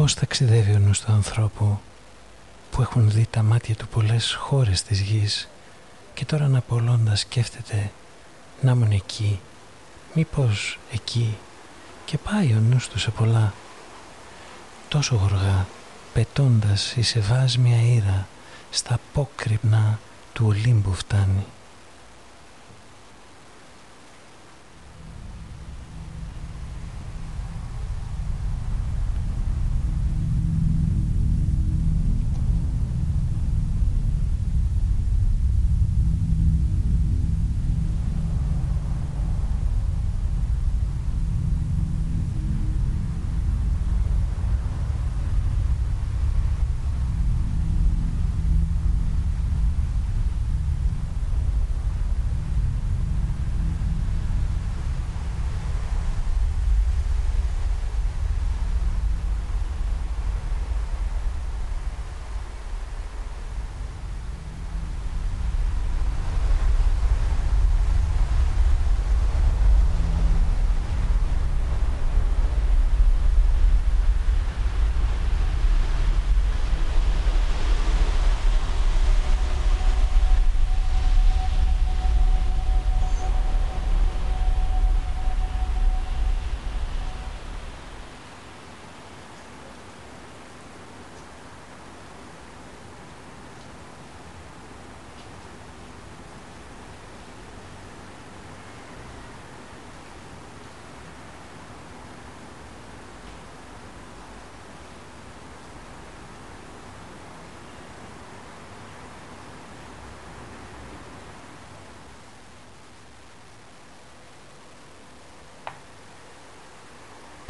Πώς ταξιδεύει ο νους του ανθρώπου που έχουν δει τα μάτια του πολλές χώρες της γης και τώρα αναπολώντας σκέφτεται να ήμουν εκεί, μήπως εκεί και πάει ο νους του σε πολλά. Τόσο γοργά, πετώντας η σεβάσμια ήρα στα απόκρυπνα του Ολύμπου φτάνει.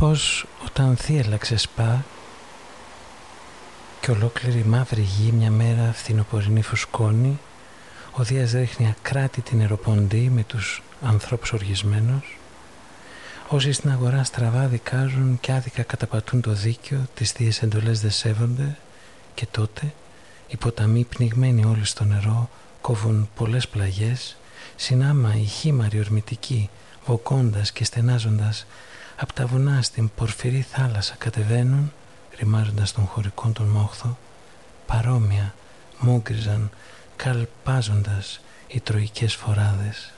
Πως όταν θύελαξε σπά και ολόκληρη μαύρη γη μια μέρα φθινοπορεινή φουσκώνει ο Δίας ρίχνει ακράτη την αεροποντή με τους ανθρώπους οργισμένους. Όσοι στην αγορά στραβά δικάζουν και άδικα καταπατούν το δίκαιο τις θείες εντολές δεν σέβονται. Και τότε οι ποταμοί πνιγμένοι όλοι στο νερό κόβουν πολλές πλαγιές συνάμα οι χήμαροι ορμητικοί βοκώντας και στενάζοντας Απ' τα βουνά στην πορφυρή θάλασσα κατεβαίνουν, ρημάζοντας τον χωρικό τον μόχθο, παρόμοια μούγκριζαν καλπάζοντας οι τροικές φοράδες.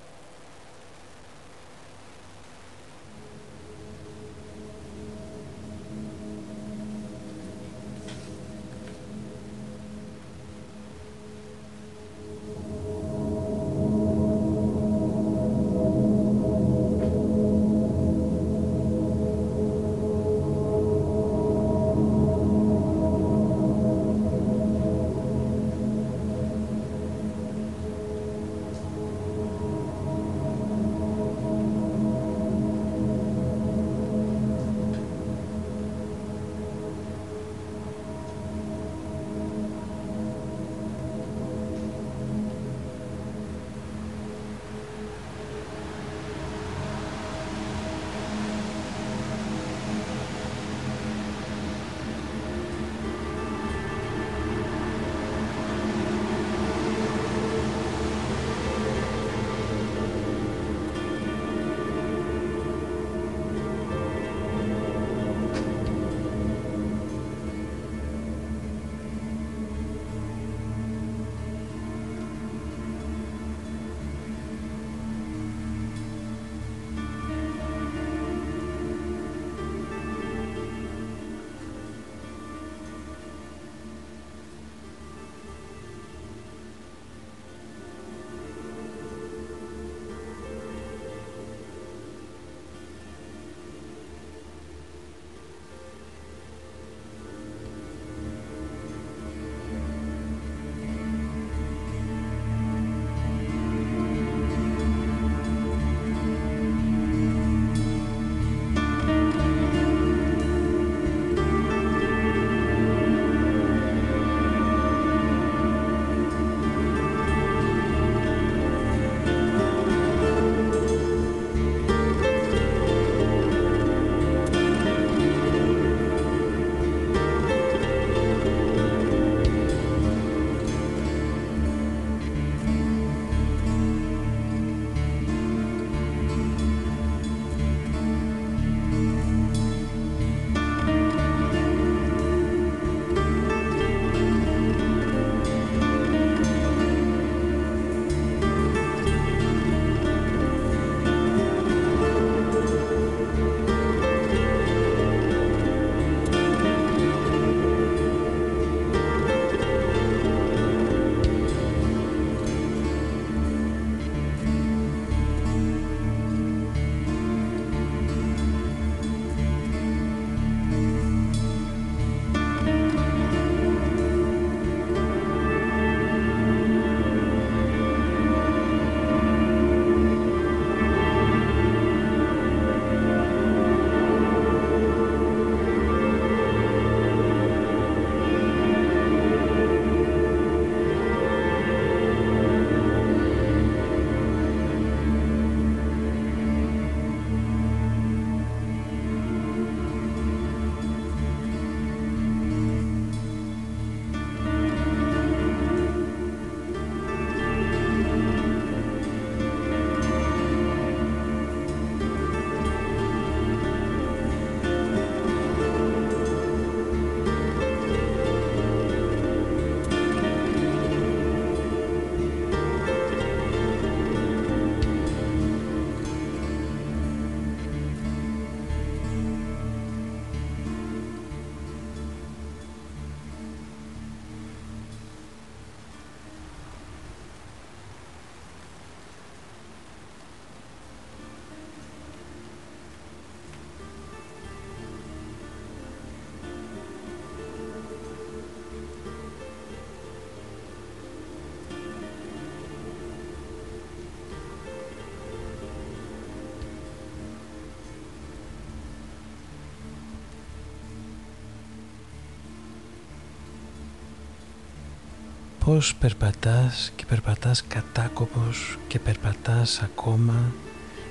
Πώς περπατάς και περπατάς κατάκοπος και περπατάς ακόμα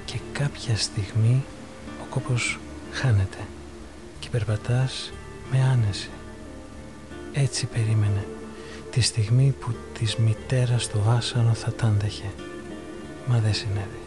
και κάποια στιγμή ο κόπος χάνεται και περπατάς με άνεση. Έτσι περίμενε τη στιγμή που της μητέρας το βάσανο θα τάντεχε. Μα δεν συνέβη.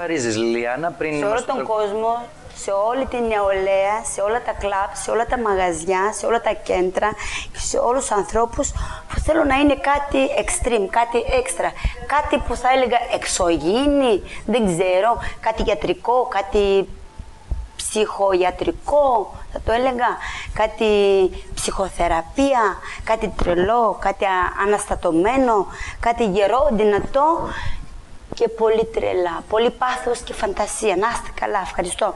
Χαρίζεις Λιλιάνα πριν... Σε όλο τον κόσμο, σε όλη την νεολαία, σε όλα τα κλαμπ, σε όλα τα μαγαζιά, σε όλα τα κέντρα και σε όλους τους ανθρώπους που θέλουν να είναι κάτι extreme, κάτι έξτρα. Κάτι που θα έλεγα εξωγήινη, δεν ξέρω, κάτι γιατρικό, κάτι ψυχοιατρικό, θα το έλεγα, κάτι ψυχοθεραπεία, κάτι τρελό, κάτι αναστατωμένο, κάτι γερό, δυνατό και πολύ τρελά. Πολύ πάθος και φαντασία. Να είστε καλά. Ευχαριστώ.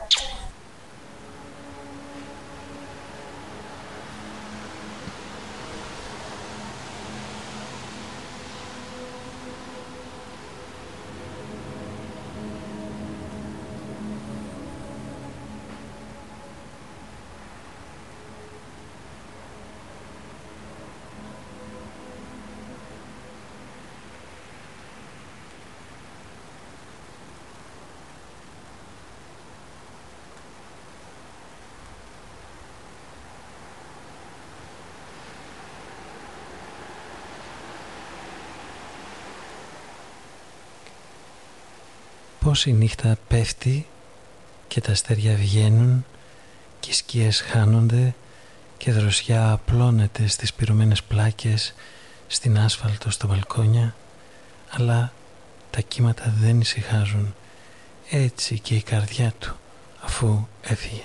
Πως η νύχτα πέφτει και τα αστέρια βγαίνουν και οι σκιές χάνονται και δροσιά απλώνεται στις πυρωμένες πλάκες, στην άσφαλτο, στα μπαλκόνια, αλλά τα κύματα δεν ησυχάζουν, έτσι και η καρδιά του αφού έφυγε.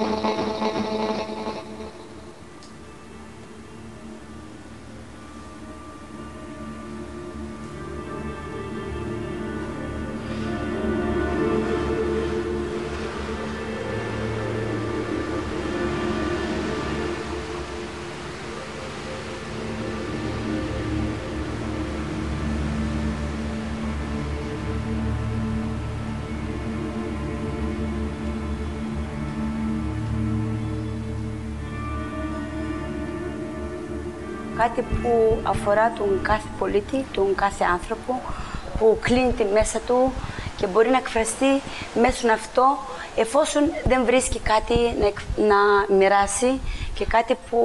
κάτι που αφορά τον κάθε πολίτη, τον κάθε άνθρωπο, που κλείνει τη μέσα του και μπορεί να εκφραστεί μέσω αυτό εφόσον δεν βρίσκει κάτι να, να μοιράσει και κάτι που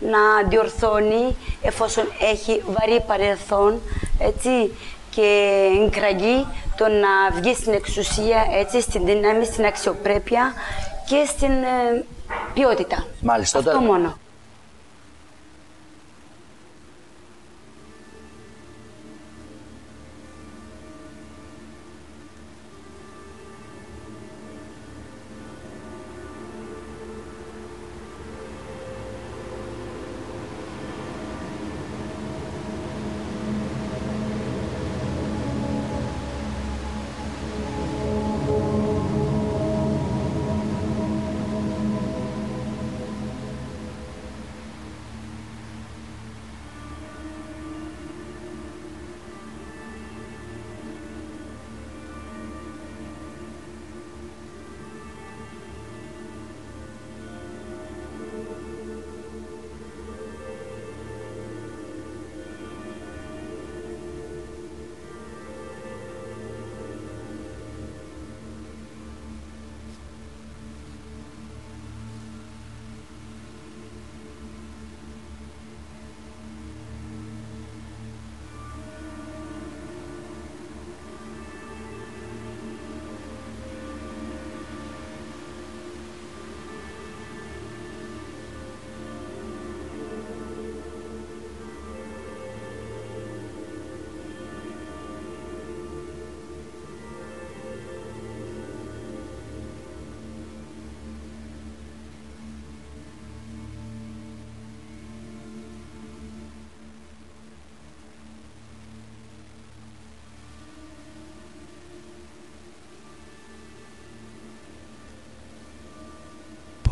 να διορθώνει εφόσον έχει βαρύ παρελθόν έτσι, και εγκραγεί το να βγει στην εξουσία, έτσι, στην δύναμη, στην αξιοπρέπεια και στην ε, ποιότητα. Μάλιστα. Αυτό μόνο.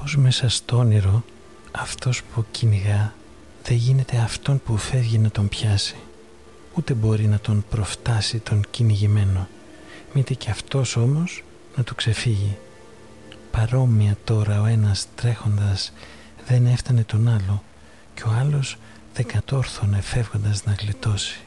Πως μέσα στο όνειρο αυτός που κυνηγά δεν γίνεται αυτόν που φεύγει να τον πιάσει ούτε μπορεί να τον προφτάσει τον κυνηγημένο. Μήτε και αυτός όμως να του ξεφύγει. Παρόμοια τώρα ο ένας τρέχοντας δεν έφτανε τον άλλο και ο άλλος δεν κατόρθωνε φεύγοντας να γλιτώσει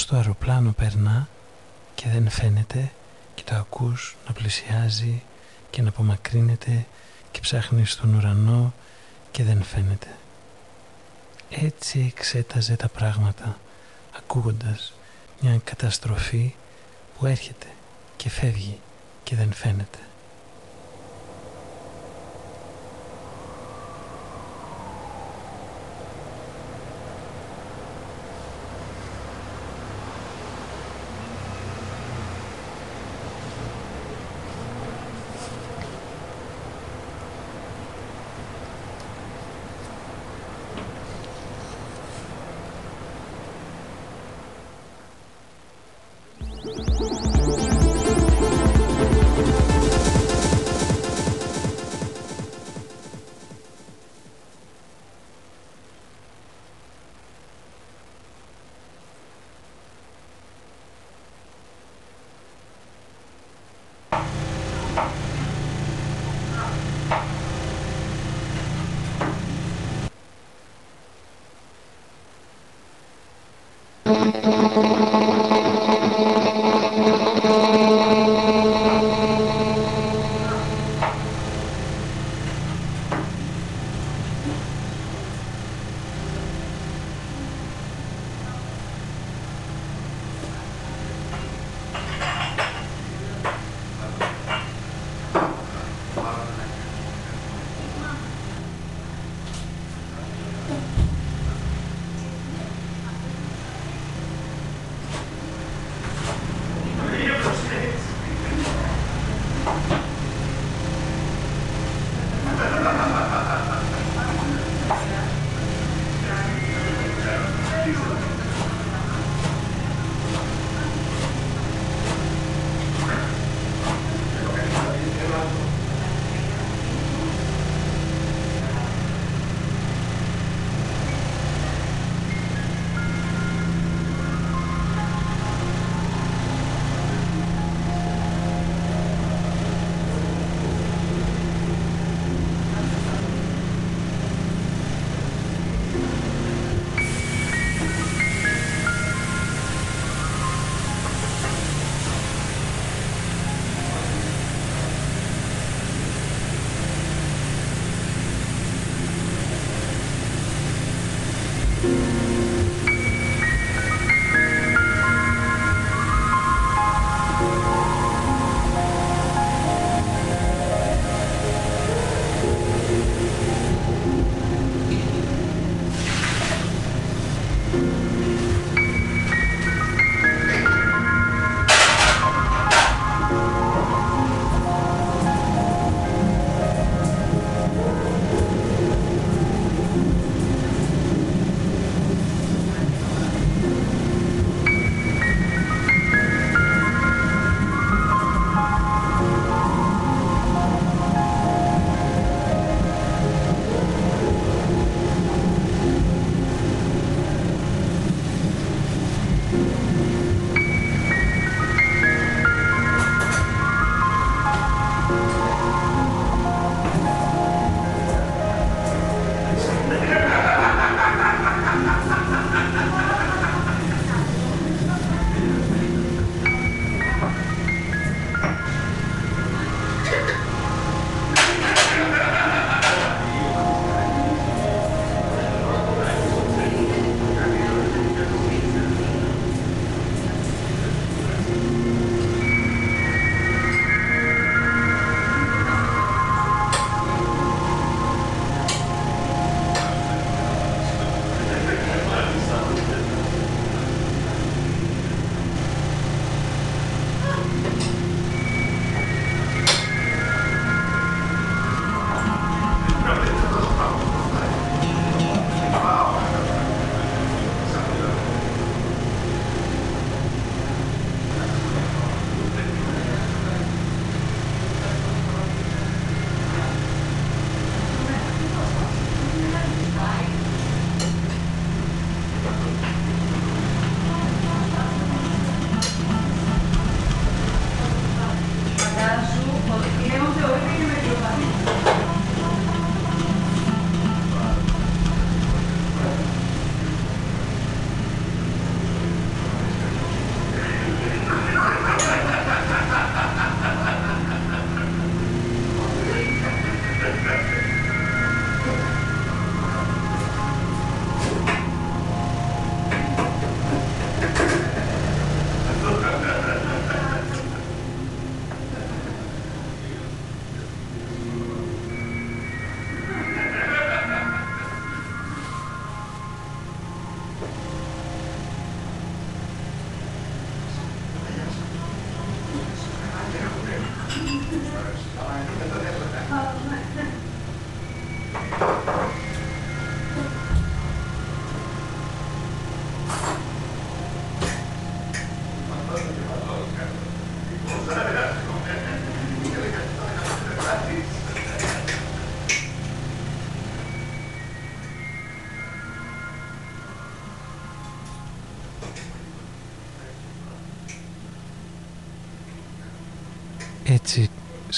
Πως το αεροπλάνο περνά και δεν φαίνεται και το ακούς να πλησιάζει και να απομακρύνεται και ψάχνει στον ουρανό και δεν φαίνεται. Έτσι εξέταζε τα πράγματα ακούγοντας μια καταστροφή που έρχεται και φεύγει και δεν φαίνεται.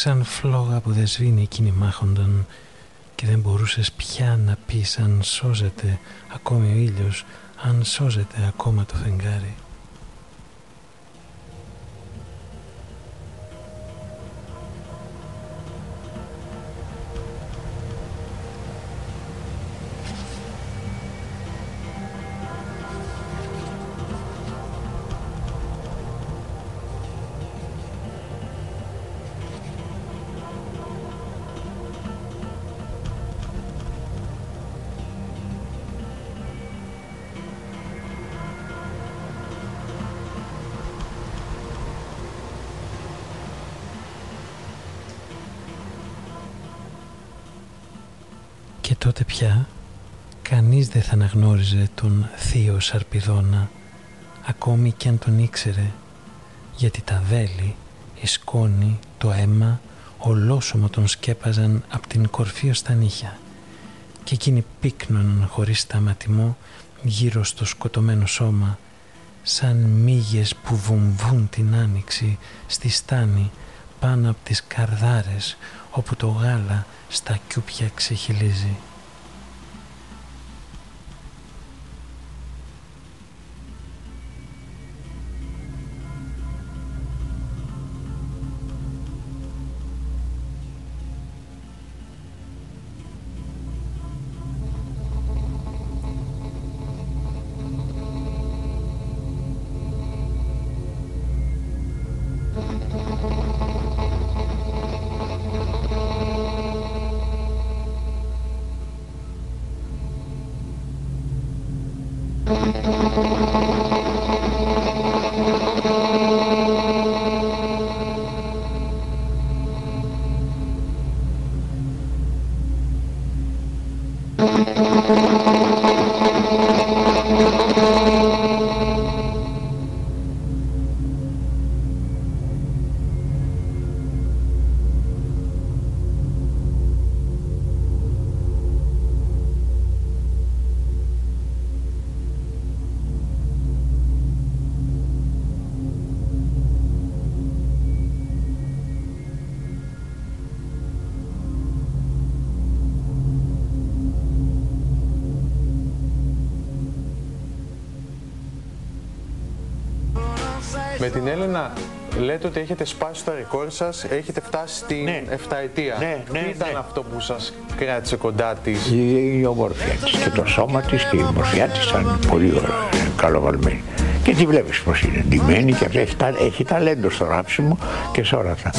Σαν φλόγα που δεν σβήνει εκείνη μάχονταν και δεν μπορούσες πια να πεις αν σώζεται ακόμη ο ήλιος, αν σώζεται ακόμα το φεγγάρι. Θα αναγνώριζε τον θείο Σαρπιδόνα ακόμη κι αν τον ήξερε γιατί τα βέλη, η σκόνη, το αίμα ολόσωμο τον σκέπαζαν από την κορφή ως τα νύχια και εκείνοι πύκνωναν χωρίς σταματημό γύρω στο σκοτωμένο σώμα σαν μύγες που βομβούν την άνοιξη στη στάνη πάνω από τις καρδάρες όπου το γάλα στα κιούπια ξεχυλίζει. Λέτε ότι έχετε σπάσει το ρεκόρ σας, έχετε φτάσει στην ναι. 7 ετία. Ναι, ναι, Τι ήταν ναι. αυτό που σας κράτησε κοντά της, Η ομορφιά της και το σώμα της και η ομορφιά της ήταν πολύ ωραία, καλοβαλμένη. Και τη βλέπεις πώ είναι, ντυμένη και έχει, έχει ταλέντο στο ράψιμο και σε όλα αυτά.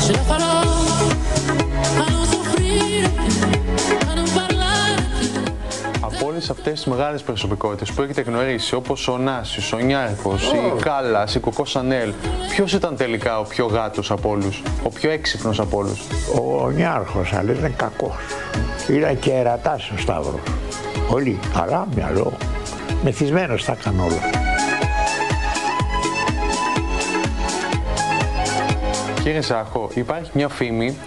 Όλες αυτές τις μεγάλες προσωπικότητες που έχετε γνωρίσει, όπως ο Νάσης, ο Νιάρχος, η Κάλλας, η Κοκό Σανέλ, ποιος ήταν τελικά ο πιο γάτος από όλους, ο πιο έξυπνος από όλους; Ο Νιάρχος, αλλά ήταν κακός. Ήταν και ερατάς ο Σταύρος. Πολύ, αλλά μυαλό. Μεθυσμένος τα έκανε όλα. Κύριε Σάχο, υπάρχει μια φήμη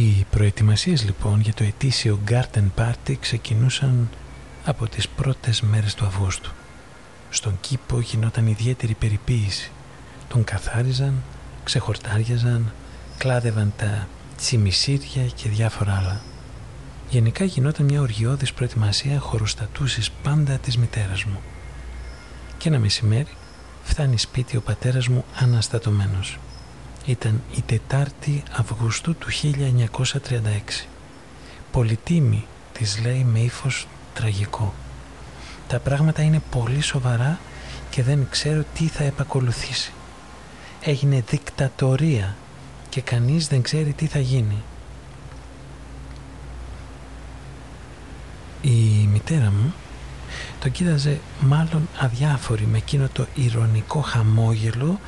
Οι προετοιμασίες λοιπόν για το ετήσιο Garden Party ξεκινούσαν από τις πρώτες μέρες του Αυγούστου. Στον κήπο γινόταν ιδιαίτερη περιποίηση. Τον καθάριζαν, ξεχορτάριαζαν, κλάδευαν τα τσιμισίρια και διάφορα άλλα. Γενικά γινόταν μια οργιώδης προετοιμασία χωροστατούσης πάντα της μητέρας μου. Και ένα μεσημέρι φτάνει σπίτι ο πατέρας μου αναστατωμένος. Ήταν η Τετάρτη Αυγούστου του 1936. Πολυτίμη της λέει με ύφος τραγικό. Τα πράγματα είναι πολύ σοβαρά και δεν ξέρω τι θα επακολουθήσει. Έγινε δικτατορία και κανείς δεν ξέρει τι θα γίνει. Η μητέρα μου το κοίταζε μάλλον αδιάφορη με εκείνο το ηρωνικό χαμόγελο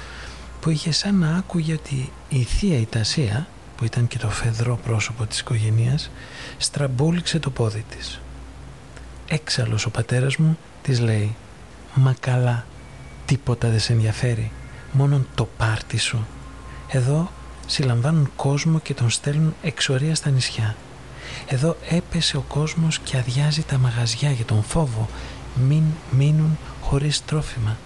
που είχε σαν να άκουγε ότι η θεία η Τασία, που ήταν και το φεδρό πρόσωπο της οικογένειας, στραμπούληξε το πόδι της. Έξαλλος ο πατέρας μου της λέει «Μα καλά, τίποτα δεν σε ενδιαφέρει, μόνον το πάρτι σου. Εδώ συλλαμβάνουν κόσμο και τον στέλνουν εξορία στα νησιά. Εδώ έπεσε ο κόσμος και αδειάζει τα μαγαζιά για τον φόβο μην μείνουν χωρίς τρόφιμα.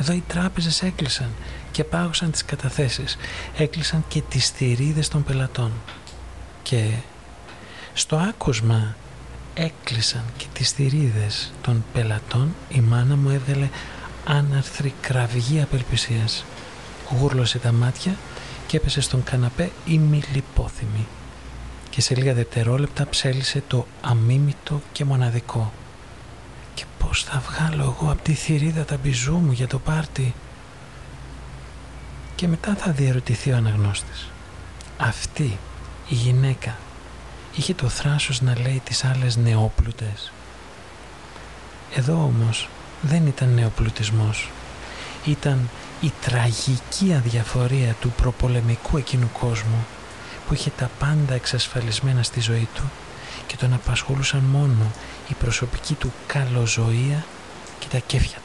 Εδώ οι τράπεζες έκλεισαν και πάγωσαν τις καταθέσεις. Έκλεισαν και τις θηρίδες των πελατών. Και στο άκουσμα έκλεισαν και τις θηρίδες των πελατών η μάνα μου έβγαλε άναρθρη κραυγή απελπισίας. Γούρλωσε τα μάτια και έπεσε στον καναπέ ημιλιπόθυμη και σε λίγα δευτερόλεπτα ψέλισε το αμίμητο και μοναδικό. Και πώς θα βγάλω εγώ από τη θηρίδα τα μπιζού μου για το πάρτι; Και μετά θα διαρωτηθεί ο αναγνώστης. Αυτή η γυναίκα είχε το θράσος να λέει τις άλλες νεόπλουτες. Εδώ όμως δεν ήταν νεοπλουτισμός. Ήταν η τραγική αδιαφορία του προπολεμικού εκείνου κόσμου που είχε τα πάντα εξασφαλισμένα στη ζωή του και τον απασχολούσαν μόνο η προσωπική του καλοζωία και τα κέφια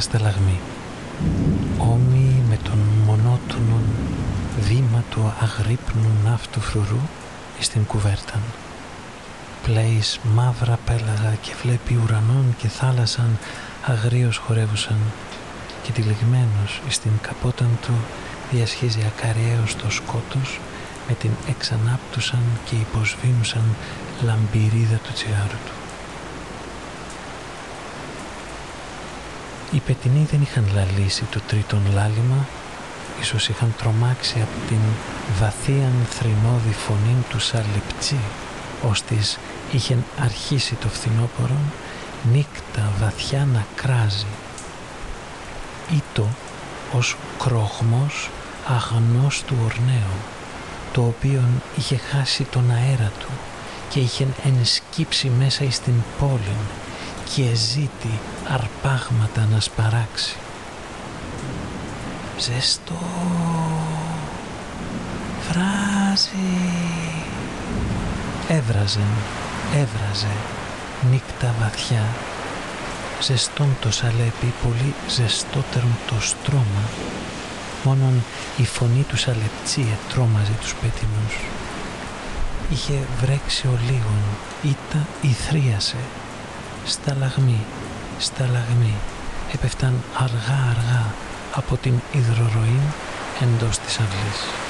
σταλαγμή. Όμοιοι με τον μονότονο βήμα του αγρύπνου ναύτου φρουρού στην κουβέρτα. πλέεις μαύρα πέλαγα και βλέπει ουρανών και θάλασσαν αγρίως χορεύουσαν και τυλιγμένος εις την καπόταν του διασχίζει ακαριέως το σκότος με την εξανάπτουσαν και υποσβήνουσαν λαμπυρίδα του τσιγάρου του. Οι πετινοί δεν είχαν λαλήσει το τρίτον λάλημα, ίσως είχαν τρομάξει από την βαθίαν θρηνώδη φωνή τους σαλιπτσί, ώστις είχε αρχίσει το φθινόπωρο νύκτα βαθιά να κράζει. Ήτο ως κρόχμος αγνός του ορνέου, το οποίο είχε χάσει τον αέρα του και είχε ενσκύψει μέσα εις την πόλη και ζήτη αρπάγματα να σπαράξει. Ζεστό, βράζει, έβραζε, έβραζε, νύκτα βαθιά, ζεστόν το σαλέπι, πολύ ζεστότερον το στρώμα, μόνον η φωνή του σαλεπτσί ετρώμαζε τους πέτεινους. Είχε βρέξει ο λίγον, ήτα ηθρίασε, σταλαγμή, σταλαγμή, έπεφταν αργά αργά από την υδροροή εντός της αυλής.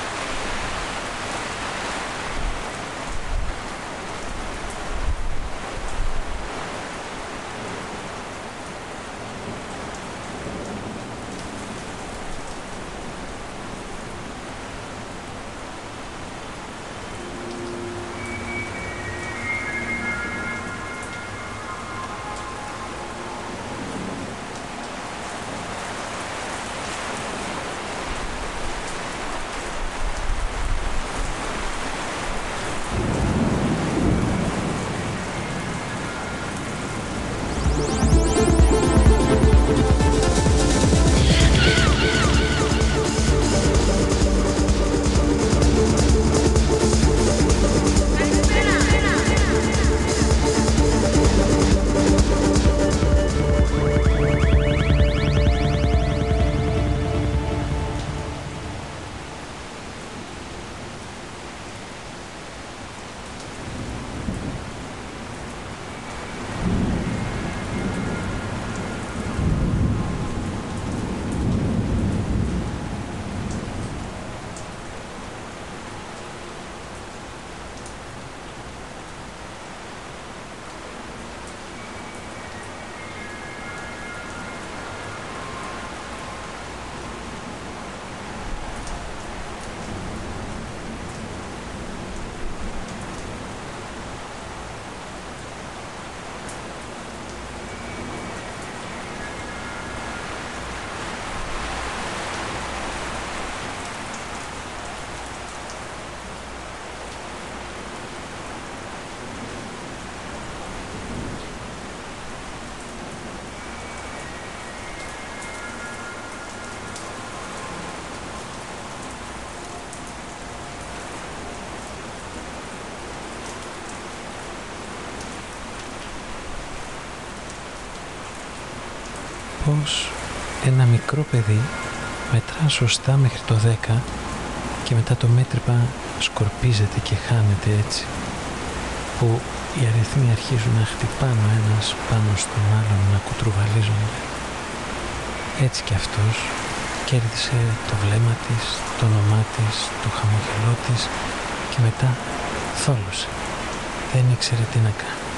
Μικρό παιδί μετρά σωστά μέχρι το 10 και μετά το μέτρημα σκορπίζεται και χάνεται έτσι που οι αριθμοί αρχίζουν να χτυπάνε ο ένας πάνω στον άλλον να κουτρουβαλίζονται. Έτσι και αυτός κέρδισε το βλέμμα της, το όνομά της, το χαμογελό της και μετά θόλωσε. Δεν ήξερε τι να κάνει.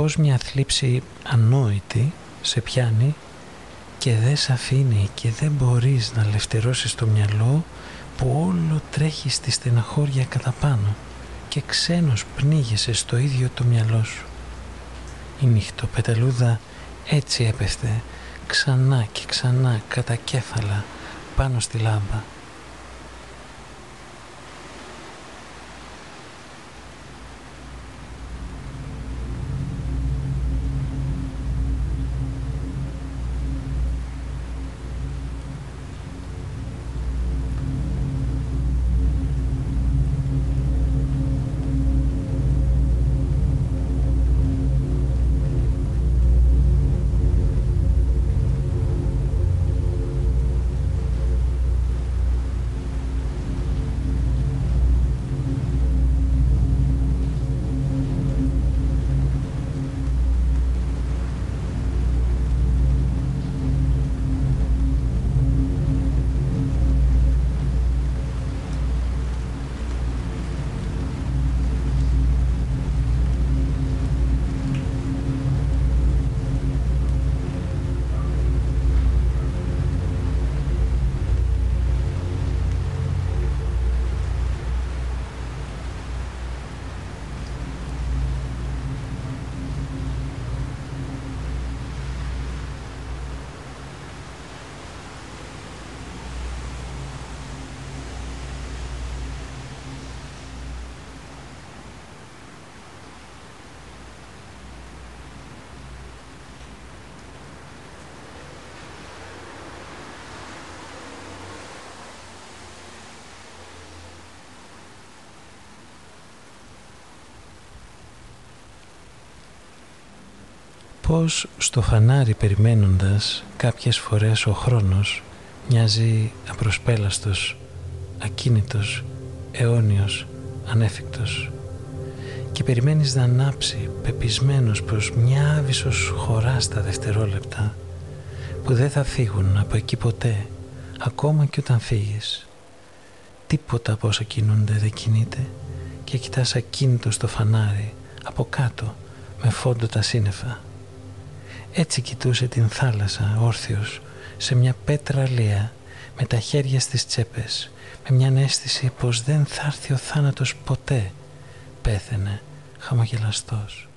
Πως μια θλίψη ανόητη σε πιάνει και δεν σε αφήνει και δεν μπορείς να λευτερώσεις το μυαλό που όλο τρέχει στη στεναχώρια κατά πάνω και ξένος πνίγεσαι στο ίδιο το μυαλό σου. Η νύχτοπεταλούδα έτσι έπεφτε ξανά και ξανά κατά κέφαλα πάνω στη λάμπα πως στο φανάρι περιμένοντας κάποιες φορές ο χρόνος μοιάζει απροσπέλαστος, ακίνητος, αιώνιος, ανέφικτος και περιμένεις να ανάψει πεπισμένος πως μια άβυσος χωρά στα δευτερόλεπτα που δεν θα φύγουν από εκεί ποτέ ακόμα και όταν φύγεις. Τίποτα από όσα κινούνται δεν κινείται και κοιτάς ακίνητο στο φανάρι από κάτω με φόντο τα σύννεφα. Έτσι κοιτούσε την θάλασσα όρθιος σε μια πέτρα λία με τα χέρια στις τσέπες με μια αίσθηση πως δεν θα έρθει ο θάνατος ποτέ πέθαινε χαμογελαστός.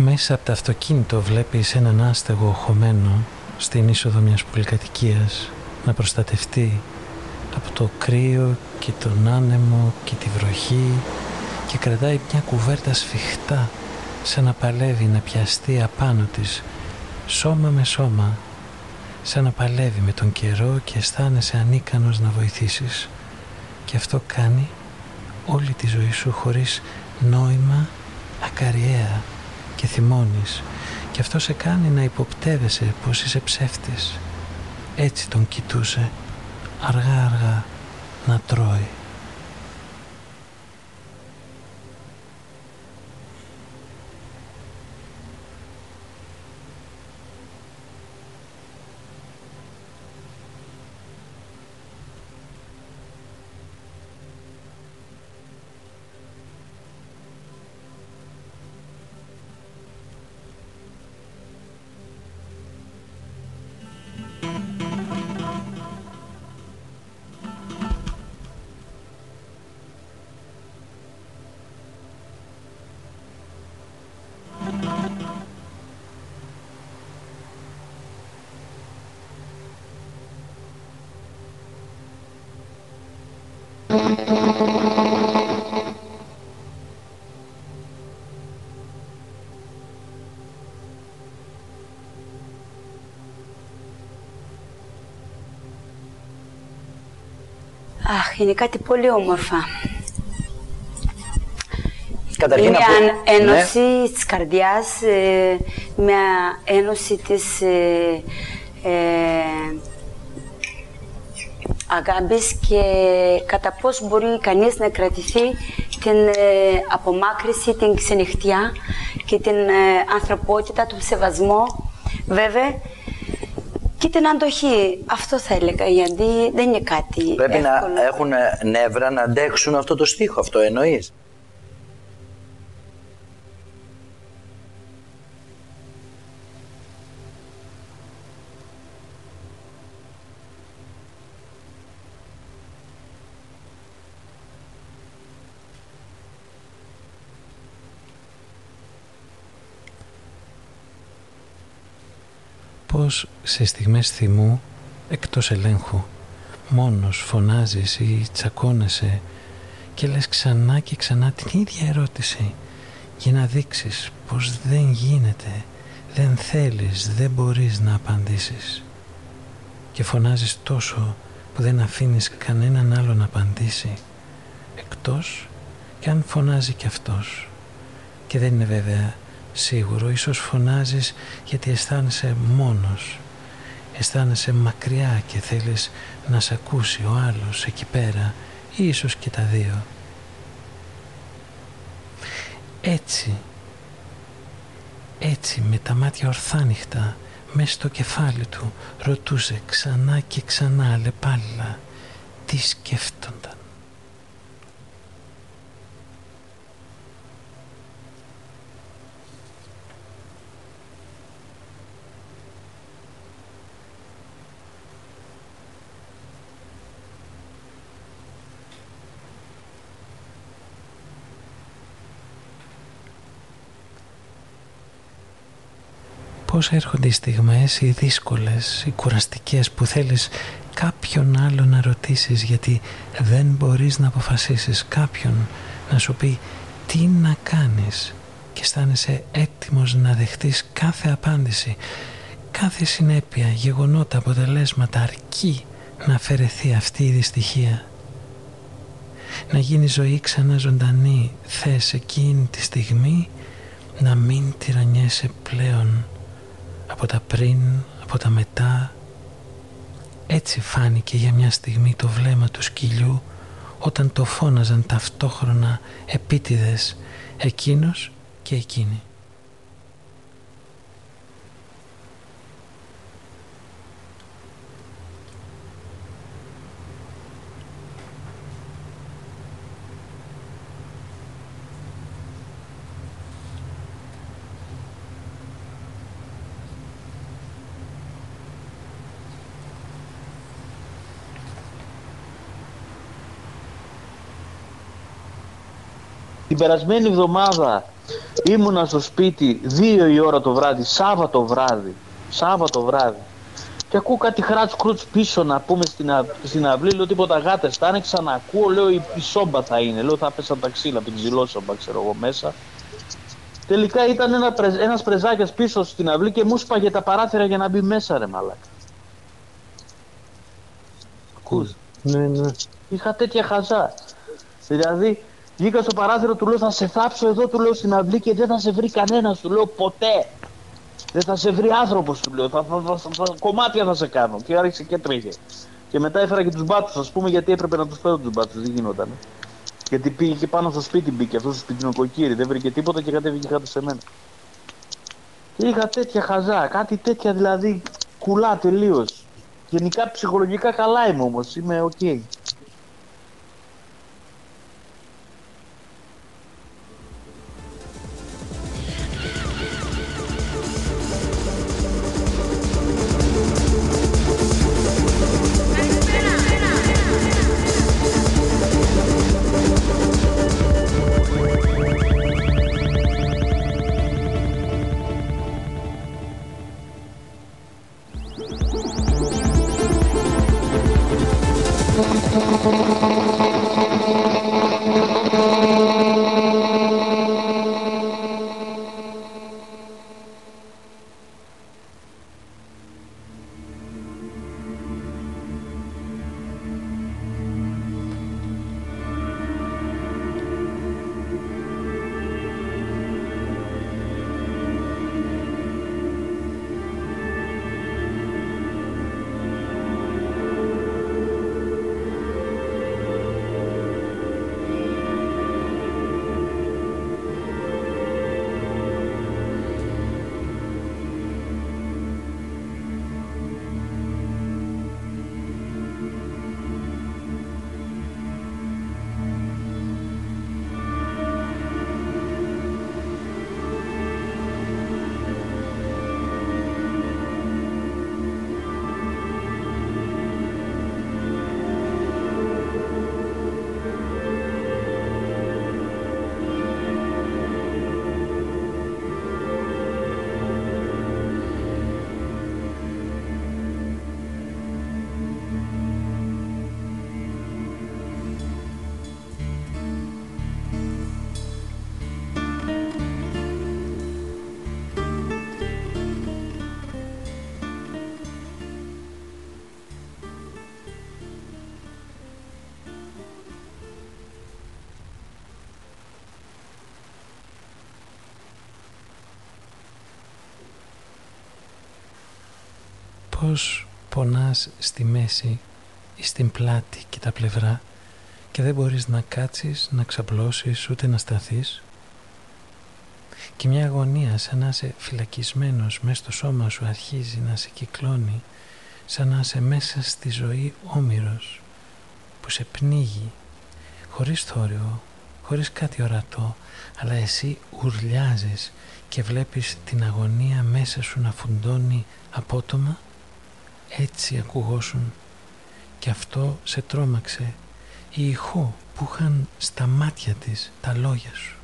Μέσα από το αυτοκίνητο βλέπεις έναν άστεγο χωμένο στην είσοδο μιας πολυκατοικίας να προστατευτεί από το κρύο και τον άνεμο και τη βροχή και κρατάει μια κουβέρτα σφιχτά σαν να παλεύει να πιαστεί απάνω της σώμα με σώμα σαν να παλεύει με τον καιρό και αισθάνεσαι ανίκανος να βοηθήσεις. Και αυτό κάνει όλη τη ζωή σου χωρίς νόημα ακαριέα και θυμώνεις και αυτό σε κάνει να υποπτεύεσαι πως είσαι ψεύτης. Έτσι τον κοιτούσε αργά αργά να τρώει. Αχ, είναι κάτι πολύ όμορφα. Καταρχήν είναι να πω- μια ένωση Ναι. της καρδιάς, ε, μια ένωση της ε, ε, αγάπης και κατά πώς μπορεί κανείς να κρατηθεί την ε, απομάκρυση, την ξενυχτιά και την ε, ανθρωπότητα, τον σεβασμό βέβαια και την αντοχή. Αυτό θα έλεγα, γιατί δεν είναι κάτι Πρέπει εύκολο. να έχουν νεύρα να αντέξουν αυτό το στίχο. Αυτό εννοείς. Πως σε στιγμές θυμού εκτός ελέγχου μόνος φωνάζεις ή τσακώνεσαι και λες ξανά και ξανά την ίδια ερώτηση για να δείξεις πως δεν γίνεται, δεν θέλεις, δεν μπορείς να απαντήσεις. Και φωνάζεις τόσο που δεν αφήνεις κανέναν άλλο να απαντήσει εκτός και αν φωνάζει και αυτός. Και δεν είναι βέβαια σίγουρο ίσως φωνάζεις γιατί αισθάνεσαι μόνος. Αισθάνεσαι μακριά και θέλεις να σε ακούσει ο άλλος εκεί πέρα ή ίσως και τα δύο. Έτσι έτσι με τα μάτια ορθάνυχτα μέσα στο κεφάλι του ρωτούσε ξανά και ξανά λεπάλληλα τι σκέφτονταν πώς έρχονται οι στιγμές οι δύσκολες, οι κουραστικές που θέλεις κάποιον άλλο να ρωτήσεις γιατί δεν μπορείς να αποφασίσεις κάποιον να σου πει τι να κάνεις και αισθάνεσαι έτοιμος να δεχτείς κάθε απάντηση κάθε συνέπεια, γεγονότα, αποτελέσματα αρκεί να αφαιρεθεί αυτή η δυστυχία. Να γίνει ζωή ξανά ζωντανή θες εκείνη τη στιγμή να μην τυραννιέσαι πλέον από τα πριν, από τα μετά. Έτσι φάνηκε για μια στιγμή το βλέμμα του σκυλιού όταν το φώναζαν ταυτόχρονα επίτηδες εκείνος και εκείνη. Την περασμένη εβδομάδα ήμουνα στο σπίτι δύο η ώρα το βράδυ, Σάββατο βράδυ. Σάββατο βράδυ. Και ακούω κάτι χράτς κρούτς πίσω να πούμε στην, α... στην αυλή, λέω τίποτα γάτες, τα άνοιξα να ακούω, λέω η, η σόμπα θα είναι, λέω θα πέσαν τα ξύλα από την ξυλόσομπα ξέρω εγώ μέσα. Τελικά ήταν ένα, πρεζ... ένας πρεζάκιας πίσω στην αυλή και μου σπάγε τα παράθυρα για να μπει μέσα ρε μαλάκα. Ακούς. Ναι, ναι. Είχα τέτοια χαζά. Δηλαδή, βγήκα στο παράθυρο, του λέω θα σε θάψω εδώ, του λέω στην αυλή και δεν θα σε βρει κανένας, του λέω ποτέ. Δεν θα σε βρει άνθρωπος, του λέω. Θα, θα, θα, θα- θα- κομμάτια θα σε κάνω. Και άρχισε και τρέχε. Και μετά έφερα και τους μπάτσου, ας πούμε, γιατί έπρεπε να τους φέρω τους μπάτσου, δεν γινόταν. Γιατί πήγε και πάνω στο σπίτι, μπήκε αυτός στο σπιτινοκοκύρι, δεν βρήκε τίποτα και κατέβηκε κάτω σε μένα. Και είχα τέτοια χαζά, κάτι τέτοια δηλαδή κουλά τελείως. Γενικά ψυχολογικά καλά είμαι όμως, είμαι OK. Thank πως πονάς στη μέση ή στην πλάτη και τα πλευρά και δεν μπορείς να κάτσεις, να ξαπλώσεις ούτε να σταθείς. Και μια αγωνία σαν να είσαι φυλακισμένος μέσα στο σώμα σου αρχίζει να σε κυκλώνει σαν να είσαι μέσα στη ζωή όμοιρος που σε πνίγει χωρίς θόρυβο, χωρίς κάτι ορατό αλλά εσύ ουρλιάζεις και βλέπεις την αγωνία μέσα σου να φουντώνει απότομα έτσι ακουγόσουν. Και αυτό σε τρόμαξε. Η ηχό που είχαν στα μάτια της τα λόγια σου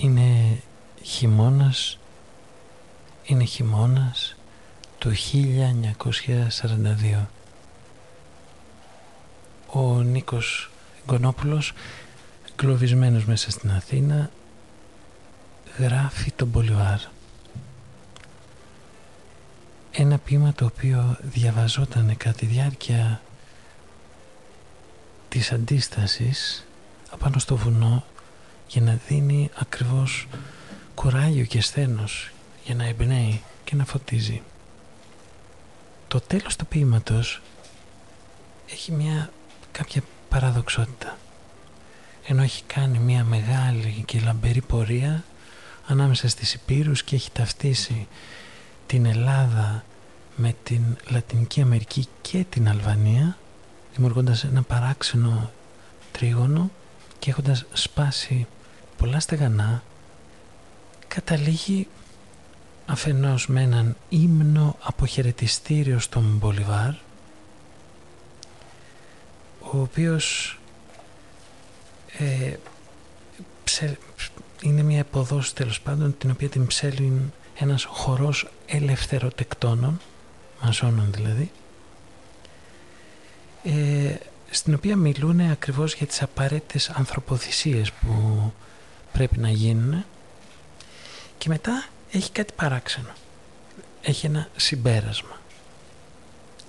είναι χειμώνας είναι χειμώνας του 1942 ο Νίκος Γκονόπουλος κλωβισμένος μέσα στην Αθήνα γράφει τον Μπολιβάρ. Ένα ποίημα το οποίο διαβαζόταν κατά τη διάρκεια της αντίστασης απάνω στο βουνό για να δίνει ακριβώς κουράγιο και σθένος για να εμπνέει και να φωτίζει. Το τέλος του ποίηματος έχει μια κάποια παραδοξότητα ενώ έχει κάνει μια μεγάλη και λαμπερή πορεία ανάμεσα στις Υπήρους και έχει ταυτίσει την Ελλάδα με την Λατινική Αμερική και την Αλβανία δημιουργώντας ένα παράξενο τρίγωνο και έχοντας σπάσει πολλά στεγανά καταλήγει αφενός με έναν ύμνο αποχαιρετιστήριο στον Μπολιβάρ ο οποίος ε, είναι μια υποδόση τέλος πάντων την οποία την ψέλνει ένας χορός ελευθεροτεκτώνων, μασόνων δηλαδή, ε, στην οποία μιλούν ακριβώς για τις απαραίτητες ανθρωποθυσίες που πρέπει να γίνουν και μετά έχει κάτι παράξενο. Έχει ένα συμπέρασμα.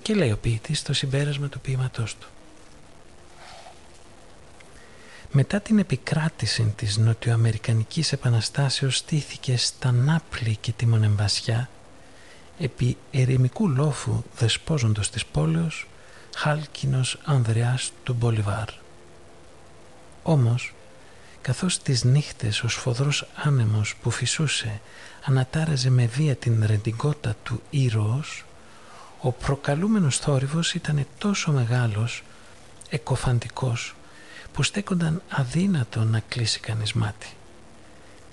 Και λέει ο ποιητής το συμπέρασμα του ποίηματός του. Μετά την επικράτηση της Νοτιοαμερικανικής Επαναστάσεως στήθηκε στα Νάπλη και τη Μονεμβασιά επί ερημικού λόφου δεσπόζοντος της πόλεως χάλκινος Ανδρεάς του Μπολιβάρ. Όμως, καθώς τις νύχτες ο σφοδρός άνεμος που φυσούσε ανατάραζε με βία την ρεντιγκότα του ήρωος, ο προκαλούμενος θόρυβος ήταν τόσο μεγάλος, εκοφαντικός, που στέκονταν αδύνατο να κλείσει κανείς μάτι.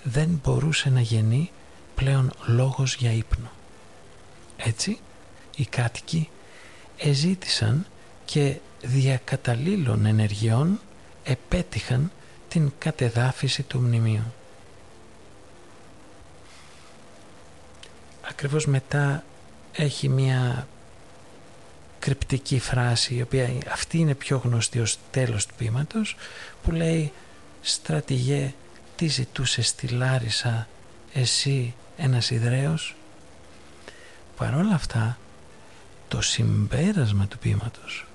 Δεν μπορούσε να γεννεί πλέον λόγος για ύπνο. Έτσι, οι κάτοικοι εζήτησαν και διακαταλήλων ενεργειών επέτυχαν την κατεδάφιση του μνημείου. Ακριβώς μετά έχει μια κρυπτική φράση η οποία αυτή είναι πιο γνωστή ως τέλος του ποίηματος που λέει «Στρατηγέ, τι ζητούσε στη Λάρισα εσύ ένας Ιδραίος» παρόλα αυτά το συμπέρασμα του ποίηματος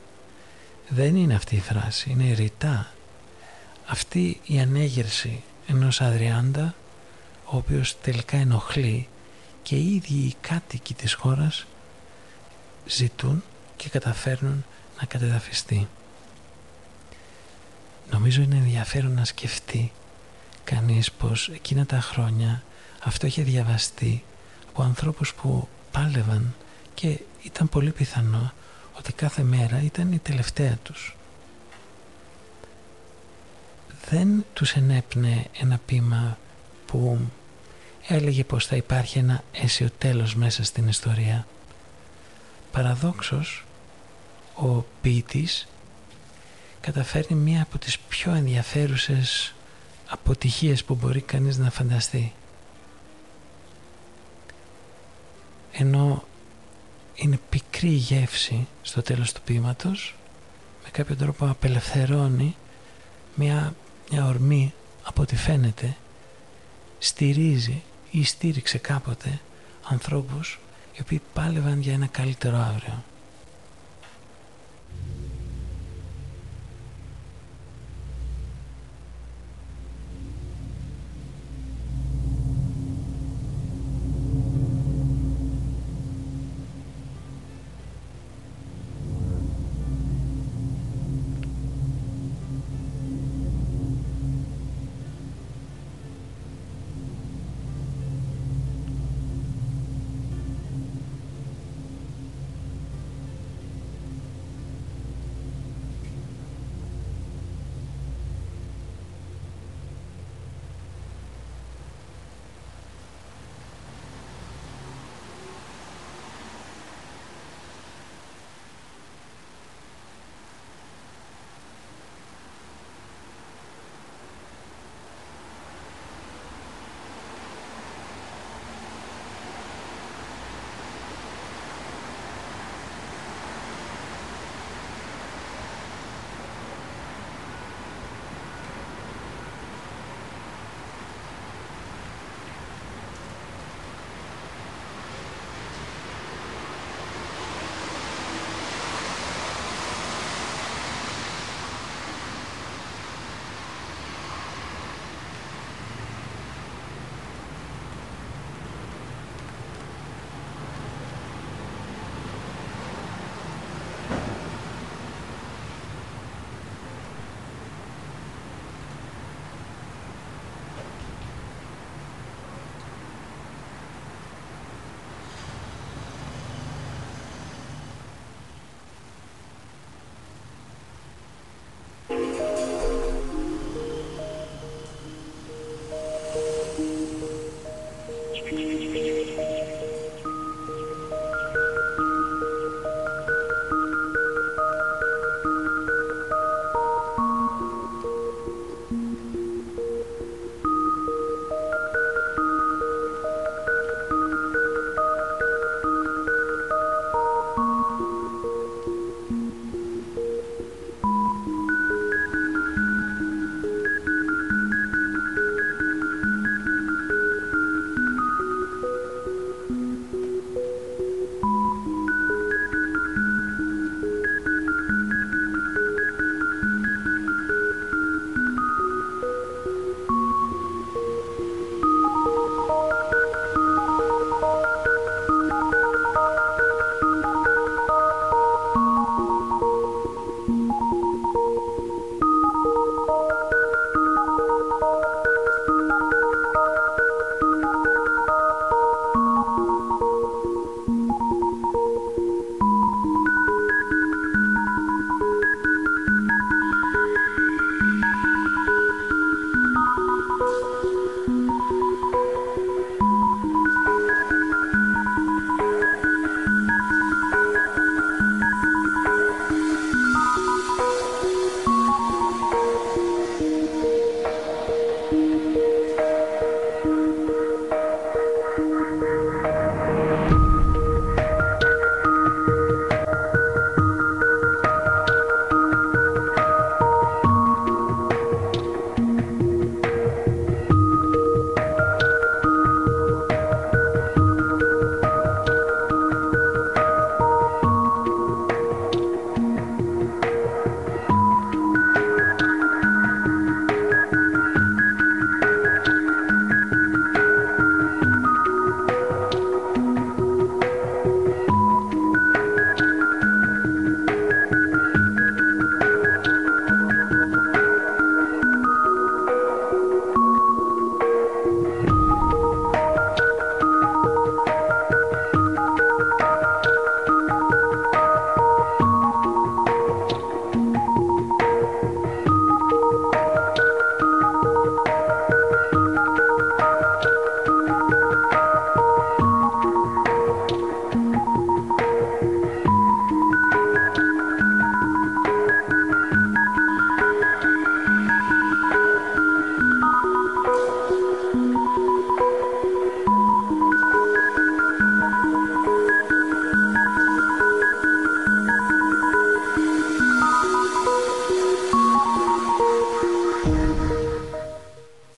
δεν είναι αυτή η φράση, είναι ρητά αυτή η ανέγερση ενός Αδριάντα ο οποίος τελικά ενοχλεί και οι ίδιοι οι κάτοικοι της χώρας ζητούν και καταφέρνουν να κατεδαφιστεί. Νομίζω είναι ενδιαφέρον να σκεφτεί κανείς πως εκείνα τα χρόνια αυτό είχε διαβαστεί από ανθρώπους που πάλευαν και ήταν πολύ πιθανό ότι κάθε μέρα ήταν η τελευταία τους. Δεν τους ενέπνε ένα πείμα που έλεγε πως θα υπάρχει ένα αίσιο τέλος μέσα στην ιστορία. Παραδόξως, ο ποιητής καταφέρνει μία από τις πιο ενδιαφέρουσες αποτυχίες που μπορεί κανείς να φανταστεί. Ενώ είναι πικρή γεύση στο τέλος του ποίηματος με κάποιο τρόπο απελευθερώνει μια, μια ορμή από ό,τι φαίνεται στηρίζει ή στήριξε κάποτε ανθρώπους οι οποίοι πάλευαν για ένα καλύτερο αύριο.